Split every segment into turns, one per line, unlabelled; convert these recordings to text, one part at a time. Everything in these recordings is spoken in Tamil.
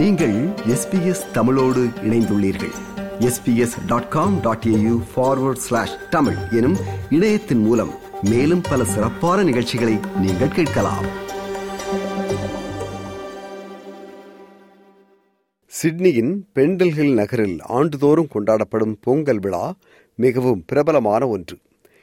நீங்கள் எஸ்பிஎஸ் தமிழோடு இணைந்துள்ளீர்கள். SBS dot com dot AU forward slash Tamil எனும் இணையத்தின் மூலம் மேலும் பல சிறப்பான நிகழ்ச்சிகளை நீங்கள் கேட்கலாம். சிட்னியின் பெண்டல் ஹில் நகரில் ஆண்டுதோறும் கொண்டாடப்படும் பொங்கல் விழா மிகவும் பிரபலமான ஒன்று.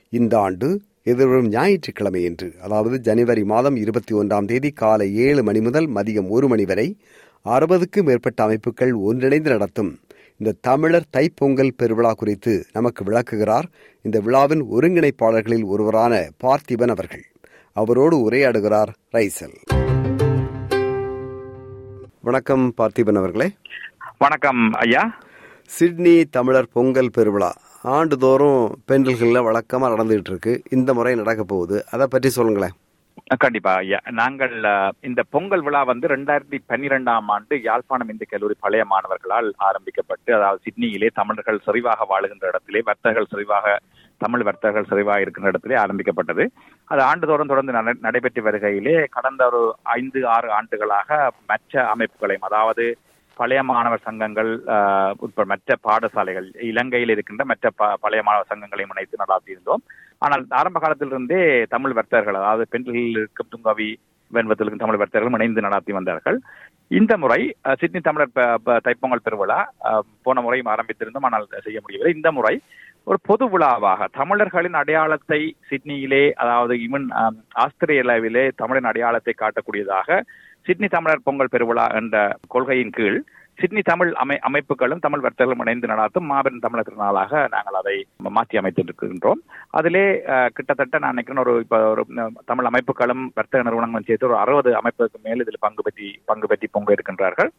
இந்த ஆண்டு எதிர்வரும் ஞாயிற்றுக்கிழமை என்று அதாவது ஜனவரி மாதம் இருபத்தி ஒன்றாம் தேதி காலை ஏழு மணி முதல் மதியம் ஒரு மணி வரை அறுபதுக்கும் மேற்பட்ட அமைப்புகள் ஒன்றிணைந்து நடத்தும் இந்த தமிழர் தைப்பொங்கல் பெருவிழா குறித்து நமக்கு விளக்குகிறார் இந்த விழாவின் ஒருங்கிணைப்பாளர்களில் ஒருவரான பார்த்திபன் அவர்கள். அவரோடு உரையாடுகிறார் ரைசல். வணக்கம் பார்த்திபன் அவர்களே.
வணக்கம் ஐயா.
சிட்னி தமிழர் பொங்கல் பெருவிழா ஆண்டுதோறும் பெண்டல்களில் வழக்கமாக நடந்துகிட்டு இருக்கு. இந்த முறை நடக்க போகுது. அதை பற்றி சொல்லுங்களேன்.
கண்டிப்பா ஐயா. நாங்கள் இந்த பொங்கல் விழா வந்து ரெண்டாயிரத்தி பன்னிரெண்டாம் ஆண்டு யாழ்ப்பாணம் இந்து கல்லூரி பழைய மாணவர்களால் ஆரம்பிக்கப்பட்டு அதாவது சிட்னியிலே தமிழர்கள் செறிவாக வாழுகின்ற இடத்திலே வர்த்தகர்கள் செறிவாக தமிழ் வர்த்தகர்கள் செறிவாக இருக்கின்ற இடத்திலே ஆரம்பிக்கப்பட்டது. அது ஆண்டுதோறும் தொடர்ந்து நடைபெற்று வருகையிலே கடந்த ஒரு ஐந்து ஆறு ஆண்டுகளாக மற்ற அமைப்புகளையும் அதாவது பழைய மாணவர் சங்கங்கள் உட்பட மற்ற பாடசாலைகள் இலங்கையில் இருக்கின்ற மற்ற ப- பழைய மாணவர் சங்கங்களையும் இணைத்து நடாத்தியிருந்தோம் ஆனால் ஆரம்ப காலத்திலிருந்தே தமிழ் வர்த்தகர்கள் அதாவது பெண்களில் இருக்கும் துங்காவி வெண்பத்தில் தமிழ் வர்த்தகர்களும் இணைந்து நடாத்தி வந்தார்கள். இந்த முறை சிட்னி தமிழர் தைப்பொங்கல் பெருவிழா போன முறையும் ஆரம்பித்திருந்தோம் ஆனால் செய்ய முடியவில்லை. இந்த முறை ஒரு பொது விழாவாக தமிழர்களின் அடையாளத்தை சிட்னியிலே அதாவது இவன் ஆஸ்திரேலியாவிலே தமிழின் அடையாளத்தை காட்டக்கூடியதாக சிட்னி தமிழர் பொங்கல் பெருவிழா என்ற கொள்கையின் கீழ் சிட்னி தமிழ் அமை அமைப்புகளும் தமிழ் வர்த்தகர்களும் இணைந்து நடாத்தும் மாபெரும் தமிழர் திருநாளாக நாங்கள் அதை மாற்றி அமைத்திருக்கின்றோம். அதிலே கிட்டத்தட்ட நான் நினைக்கிறேன் ஒரு இப்போ ஒரு தமிழ் அமைப்புகளும் வர்த்தக நிறுவனங்களும் சேர்த்து ஒரு அறுபது அமைப்புக்கு மேல் இதில் பங்கு பற்றி பங்கு பற்றி பொங்க இருக்கின்றார்கள்.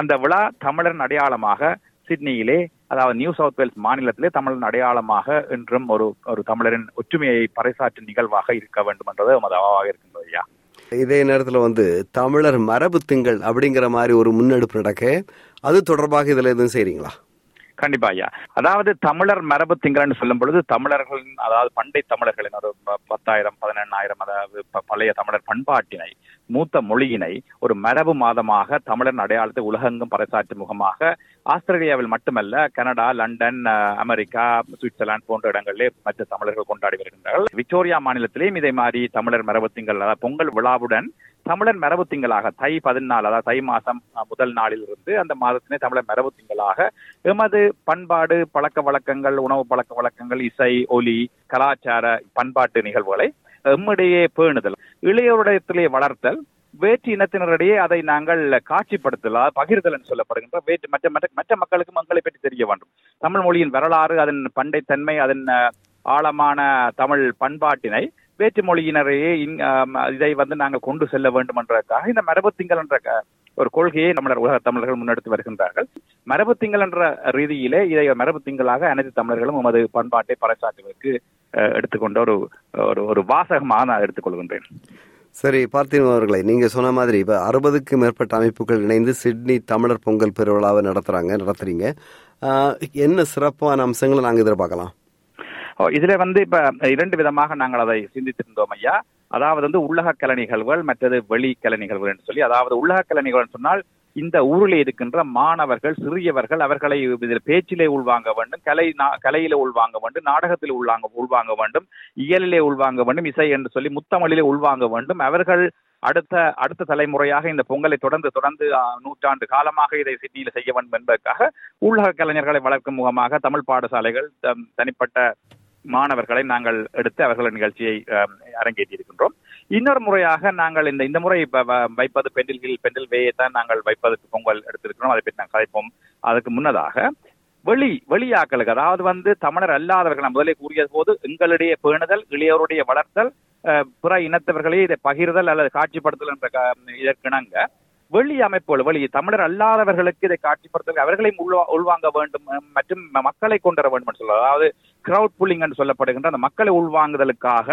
அந்த விழா தமிழரின் அடையாளமாக சிட்னியிலே அதாவது நியூ சவுத் வேல்ஸ் மாநிலத்திலே தமிழின் அடையாளமாக இன்றும் ஒரு ஒரு தமிழரின் ஒற்றுமையை பறைசாற்றும் நிகழ்வாக இருக்க வேண்டும் என்றது எமது அவாவாக இருக்கின்றது ஐயா.
இதே நேரத்தில் வந்து தமிழர் மரபு திங்கள் அப்படிங்கிற மாதிரி ஒரு முன்னெடுப்பு நடக்க அது தொடர்பாக இதில் எதுவும் செய்றீங்களா?
கண்டிப்பா ஐயா. அதாவது தமிழர் மரபு திங்கள்னு சொல்லும் பொழுது தமிழர்களின் அதாவது பண்டை தமிழர்களின் ஒரு ப- பத்தாயிரம் பதினெண்ணாயிரம் அதாவது பழைய தமிழர் பண்பாட்டினை மூத்த மொழியினை ஒரு மரபு மாதமாக தமிழன் அடையாளத்தை உலகெங்கும் பறைசாற்றும் முகமாக ஆஸ்திரேலியாவில் மட்டுமல்ல கனடா லண்டன் அமெரிக்கா சுவிட்சர்லாந்து போன்ற இடங்களிலே மற்ற தமிழர்கள் கொண்டாடி வருகின்றார்கள். விக்டோரியா மாநிலத்திலேயும் இதே மாதிரி தமிழர் மரபு திங்கள் அதாவது பொங்கல் விழாவுடன் தமிழர் மரபு திங்களாக தை பதினாலு அதாவது தை மாதம் முதல் நாளில் இருந்து அந்த மாதத்தினை தமிழர் மரபு திங்களாக எமது பண்பாடு பழக்க வழக்கங்கள் உணவு பழக்க வழக்கங்கள் இசை ஒலி கலாச்சார பண்பாட்டு நிகழ்வுகளை எம்மிடையே பேணுதல் இளையோரிடத்திலே வளர்த்தல் வேற்று இனத்தினரிடையே அதை நாங்கள் காட்சிப்படுத்தலாம் பகிர்தல் என்று சொல்லப்படுகின்ற வேற்று மற்ற மற்ற மற்ற மக்களுக்கு மக்களை பற்றி தெரிய வேண்டும். தமிழ் மொழியின் வரலாறு அதன் பண்டைத்தன்மை அதன் ஆழமான தமிழ் பண்பாட்டினை வேற்று மொழியினரையே இதை வந்து நாங்கள் கொண்டு செல்ல வேண்டும் என்றதற்காக இந்த மரபு திங்கள் என்ற ஒரு கொள்கையை தமிழர் உலக தமிழர்கள் முன்னெடுத்து வருகின்றார்கள். மரபு திங்கள் என்ற ரீதியிலே இதை மரபு திங்களாக அனைத்து தமிழர்களும் உமது பண்பாட்டை பறைசாற்றுவதற்கு எடுத்துக்கொண்ட ஒரு ஒரு வாசகமாக நான் எடுத்துக்கொள்கின்றேன்
சரி பார்த்திபன் அவர்களே நீங்க சொன்ன மாதிரி இப்ப அறுபதுக்கும் மேற்பட்ட அமைப்புகள் இணைந்து சிட்னி தமிழர் பொங்கல் பெருவிழாவை நடத்துறாங்க நடத்துறீங்க. என்ன சிறப்பான அம்சங்களை நாங்க எதிர்பார்க்கலாம்?
இதுல வந்து இப்ப இரண்டு விதமாக நாங்கள் அதை சிந்தித்திருந்தோம் ஐயா. அதாவது வந்து உள்ளக கலை நிகழ்வுகள் மற்றது வெளி கலை நிகழ்வுகள் என்று சொல்லி அதாவது உள்ளக கலை நிகழ்வுகள் சொன்னால் இந்த ஊரில் இருக்கின்ற மாணவர்கள் சிறியவர்கள் அவர்களை இதில் பேச்சிலே உள்வாங்க வேண்டும் கலை கலையில உள்வாங்க வேண்டும் நாடகத்தில் உள்வாங்க உள்வாங்க வேண்டும் இயலிலே உள்வாங்க வேண்டும் இசை என்று சொல்லி முத்தமிழிலே உள்வாங்க வேண்டும். அவர்கள் அடுத்த அடுத்த தலைமுறையாக இந்த பொங்கலை தொடர்ந்து தொடர்ந்து நூற்றாண்டு காலமாக இதை சிட்னியில் செய்ய வேண்டும் என்பதற்காக உள்ளக கலைஞர்களை வளர்க்கும் முகமாக தமிழ் பாடசாலைகள் தம் தனிப்பட்ட மாணவர்களை நாங்கள் எடுத்து அவர்கள் நிகழ்ச்சியை அஹ், அரங்கேற்றி இருக்கின்றோம் இன்னொரு முறையாக நாங்கள் இந்த இந்த முறை வைப்பது பெண்டில்கில் பெண்டில் வேயை தான் நாங்கள் வைப்பதற்கு பொங்கல் எடுத்திருக்கிறோம். அதை பற்றி நாங்கள் கதைப்போம். அதுக்கு முன்னதாக வெளி வெளியாக்களுக்கு அதாவது வந்து தமிழர் அல்லாதவர்கள் நான் முதலே கூறிய போது எங்களுடைய பேணுதல் இளையோருடைய வளர்த்தல் அஹ், பிற இனத்தவர்களே இதை பகிர்தல் அல்லது காட்சிப்படுத்தல் என்ற இதற்கிணங்க வெளி அமைப்புகள் வெளி தமிழர் அல்லாதவர்களுக்கு இதை காட்சிப்படுத்த அவர்களையும் உள்வா- உள்வாங்க வேண்டும் மற்றும் மக்களை கொண்டு வர வேண்டும் என்று சொல்ல அதாவது கிரவுட் புல்லிங் என்று சொல்லப்படுகின்ற அந்த மக்களை உள்வாங்குதலுக்காக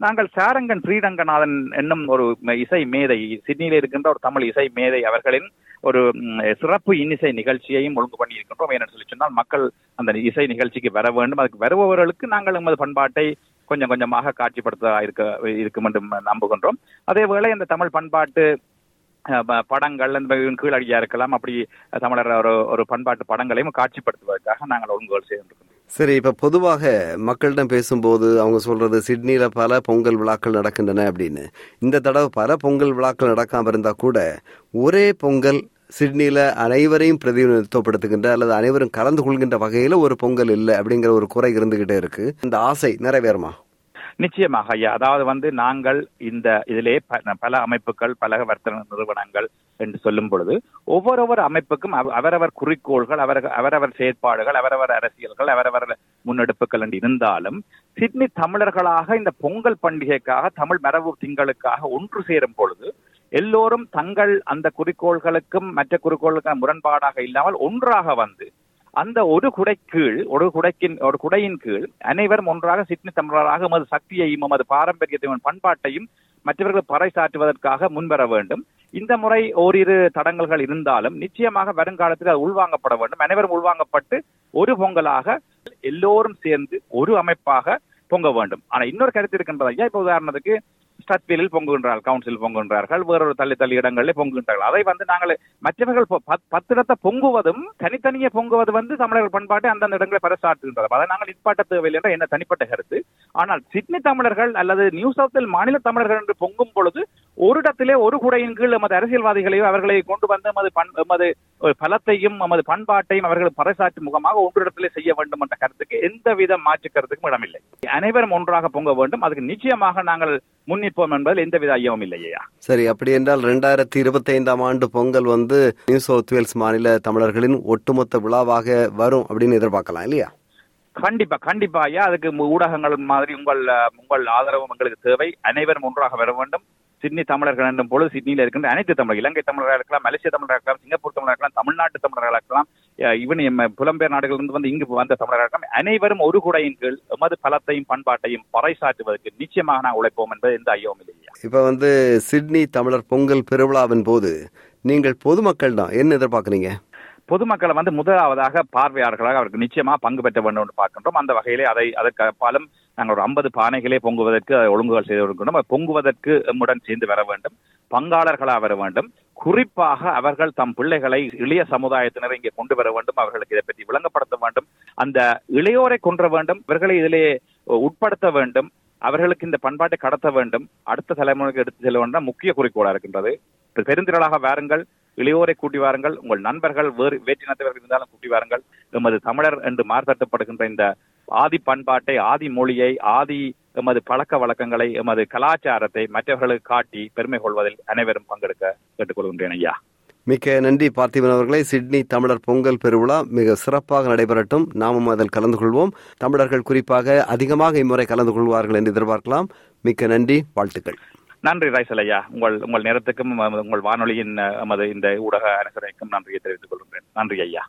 நாங்கள் சாரங்கன் ஸ்ரீரங்கநாதன் என்னும் ஒரு இசை மேதை சிட்னியில் இருக்கின்ற ஒரு தமிழ் இசை மேதை அவர்களின் ஒரு சிறப்பு இன்னிசை நிகழ்ச்சியையும் ஒழுங்கு பண்ணி இருக்கின்றோம் ஏன்னு சொல்லி சொன்னால் மக்கள் அந்த இசை நிகழ்ச்சிக்கு வர வேண்டும். அதுக்கு வருபவர்களுக்கு நாங்கள் எமது பண்பாட்டை கொஞ்சம் கொஞ்சமாக காட்சிப்படுத்த இருக்க இருக்கும் என்று நம்புகின்றோம் அதேவேளை இந்த தமிழ் பண்பாட்டு படங்கள் அந்த கீழடியா இருக்கலாம் அப்படி தமிழர் ஒரு ஒரு பண்பாட்டு படங்களையும் காட்சிப்படுத்துவதற்காக நாங்கள் ஒழுங்குகள் செய்திருக்கிறோம்
சரி இப்ப பொதுவாக மக்களிடம் பேசும்போது அவங்க சொல்றது சிட்னில பல பொங்கல் விழாக்கள் நடக்கின்றன அப்படின்னு. இந்த தடவை பல பொங்கல் விழாக்கள் நடக்காம இருந்தா கூட ஒரே பொங்கல் சிட்னில அனைவரையும் பிரதிநிதித்துவப்படுத்துகின்ற அல்லது அனைவரும் கலந்து கொள்கின்ற வகையில ஒரு பொங்கல் இல்லை அப்படிங்கிற ஒரு குறை இருந்துகிட்டே இருக்கு. இந்த ஆசை நிறைவேறுமா?
நிச்சயமாக ஐயா. அதாவது வந்து நாங்கள் இந்த இதிலே ப- பல அமைப்புகள் பல வர்த்தக நிறுவனங்கள் என்று சொல்லும் பொழுது ஒவ்வொருவர் அமைப்புக்கும் அவரவர் குறிக்கோள்கள் அவர் அவரவர் செயற்பாடுகள் அவரவர் அரசியல்கள் அவரவர் முன்னெடுப்புகள் என்று இருந்தாலும் சிட்னி தமிழர்களாக இந்த பொங்கல் பண்டிகைக்காக தமிழ் மரபு திங்களுக்காக ஒன்று சேரும் பொழுது எல்லோரும் தங்கள் அந்த குறிக்கோள்களுக்கும் மற்ற குறிக்கோளுக்கும் முரண்பாடாக இல்லாமல் ஒன்றாக வந்து அந்த ஒரு குடை கீழ் ஒரு குடைக்கின் ஒரு குடையின் கீழ் அனைவரும் ஒன்றாக சிட்னி தமிழராக எமது சக்தியையும் எமது பாரம்பரியத்தையும் பண்பாட்டையும் மற்றவர்கள் பறைசாற்றுவதற்காக முன்வர வேண்டும். இந்த முறை ஓரிரு தடங்கல்கள் இருந்தாலும் நிச்சயமாக வருங்காலத்தில் அது உள்வாங்கப்பட வேண்டும். அனைவரும் உள்வாங்கப்பட்டு ஒரு பொங்கலாக எல்லோரும் சேர்ந்து ஒரு அமைப்பாக பொங்க வேண்டும். ஆனா இன்னொரு கருத்து இருக்கின்றது ஐயா இப்ப உதாரணத்துக்கு ஸ்டட்வீலில் பொங்குகின்றார்கள் கவுன்சில் பொங்குகின்றார்கள் வேறொரு தள்ளி தள்ளி இடங்களில் பொங்குகின்றார்கள். அதை வந்து நாங்கள் மற்றவர்கள் பத்து இடத்தை பொங்குவதும் தனித்தனியே பொங்குவது வந்து தமிழர்கள் பண்பாட்டை அந்தந்த இடங்களை பறைசாற்றுகின்றது அதை நாங்கள் நிற்பாட்ட தேவையில்லை என்ற என்ன தனிப்பட்ட கருத்து. ஆனால் சிட்னி தமிழர்கள் அல்லது நியூ சவுத்தில் மாநில தமிழர்கள் என்று பொங்கும் பொழுது ஒரு இடத்திலே ஒரு குடையின் கீழ் நமது அரசியல்வாதிகளையும் அவர்களை கொண்டு வந்து நமது பண் எமது பலத்தையும் நமது பண்பாட்டையும் அவர்கள் பறைசாற்றும் முகமாக ஒன்று இடத்திலே செய்ய வேண்டும் என்ற கருத்துக்கு எந்தவித மாற்று கருத்துக்கும் இடமில்லை. அனைவரும் ஒன்றாக பொங்க வேண்டும். அதுக்கு நிச்சயமாக நாங்கள் முன்னிட்டு முன்னிப்போம் என்பதில் எந்தவித ஐயமும் இல்லையா.
சரி அப்படி என்றால் ரெண்டாயிரத்தி இருபத்தி ஐந்தாம் ஆண்டு பொங்கல் வந்து நியூ சவுத் வேல்ஸ் மாநில தமிழர்களின் ஒட்டுமொத்த விழாவாக வரும் அப்படின்னு எதிர்பார்க்கலாம் இல்லையா?
கண்டிப்பா கண்டிப்பா ஐயா. அதுக்கு ஊடகங்கள் மாதிரி உங்கள் உங்கள் ஆதரவும் எங்களுக்கு தேவை. அனைவரும் ஒன்றாக வர வேண்டும். சிட்னி தமிழர்கள் என்னும் பொழுது சிட்னியில் இருக்கின்ற அனைத்து தமிழர் இலங்கை தமிழராக இருக்கலாம் மலேசிய தமிழராக இருக்கலாம் சிங்கப்பூர் தமிழராக இருக்கலாம் தமிழ்நாட்டு தமிழராக இருக்கலாம் இவன் புலம்பெயர் நாடுகளிலிருந்து வந்து இங்கு வந்த தமிழராக இருக்கலாம் அனைவரும் ஒரு குடையின் கீழ் எமது பலத்தையும் பண்பாட்டையும் பறைசாற்றுவதற்கு நிச்சயமாக நான் உழைப்போம் என்பது எந்த ஐயமும் இல்லையா
இப்ப வந்து சிட்னி தமிழர் பொங்கல் பெருவிழாவின் போது நீங்கள் பொதுமக்கள் தான் என்ன எதிர்பார்க்கறீங்க?
பொதுமக்களை வந்து முதலாவதாக பார்வையாளர்களாக அவருக்கு நிச்சயமா பங்கு பெற்ற வேண்டும் என்று பார்க்கின்றோம். அந்த வகையிலே அதை அதற்கு அப்பாலும் நாங்கள் ஒரு ஐம்பது பானைகளே பொங்குவதற்கு ஒழுங்குகள் செய்து கொடுக்கணும் பொங்குவதற்கு எம்முடன் சேர்ந்து வர வேண்டும். பங்காளர்களாக வர வேண்டும். குறிப்பாக அவர்கள் தம் பிள்ளைகளை இளைய சமுதாயத்தினர் இங்கே கொண்டு வர வேண்டும். அவர்களுக்கு இதை பற்றி விளங்கப்படுத்த வேண்டும். அந்த இளையோரை கொன்ற வேண்டும். இவர்களை இதிலே உட்படுத்த வேண்டும். அவர்களுக்கு இந்த பண்பாட்டை கடத்த வேண்டும். அடுத்த தலைமுறைக்கு எடுத்து செல்ல வேண்டும் முக்கிய குறிக்கோளா இருக்கின்றது. பெருந்திரளாக வாருங்கள். இளையோரை கூட்டி வாருங்கள். உங்கள் நண்பர்கள் வேறு வேற்றினத்தவர்கள் இருந்தாலும் கூட்டி வாருங்கள். எமது தமிழர் என்று மார்த்தட்டப்படுகின்ற இந்த ஆதி பண்பாட்டை ஆதி மொழியை ஆதி எமது பழக்க வழக்கங்களை எமது கலாச்சாரத்தை மற்றவர்களுக்கு காட்டி பெருமை கொள்வதில் அனைவரும் பங்கெடுக்க கேட்டுக்கொள்கின்றேன் ஐயா.
மிக்க நன்றி பார்த்திபன் அவர்களே. சிட்னி தமிழர் பொங்கல் பெருவிழா மிக சிறப்பாக நடைபெறட்டும். நாமும் அதில் கலந்து கொள்வோம். தமிழர்கள் குறிப்பாக அதிகமாக இம்முறை கலந்து கொள்வார்கள் என்று எதிர்பார்க்கலாம். மிக்க நன்றி வாழ்த்துக்கள்.
நன்றி ரைசல் ஐயா. உங்கள் உங்கள் நேரத்துக்கும் உங்கள் வானொலியின் எமது இந்த ஊடக அனுசரணைக்கும் நன்றியை தெரிவித்துக் கொள்கின்றேன். நன்றி ஐயா.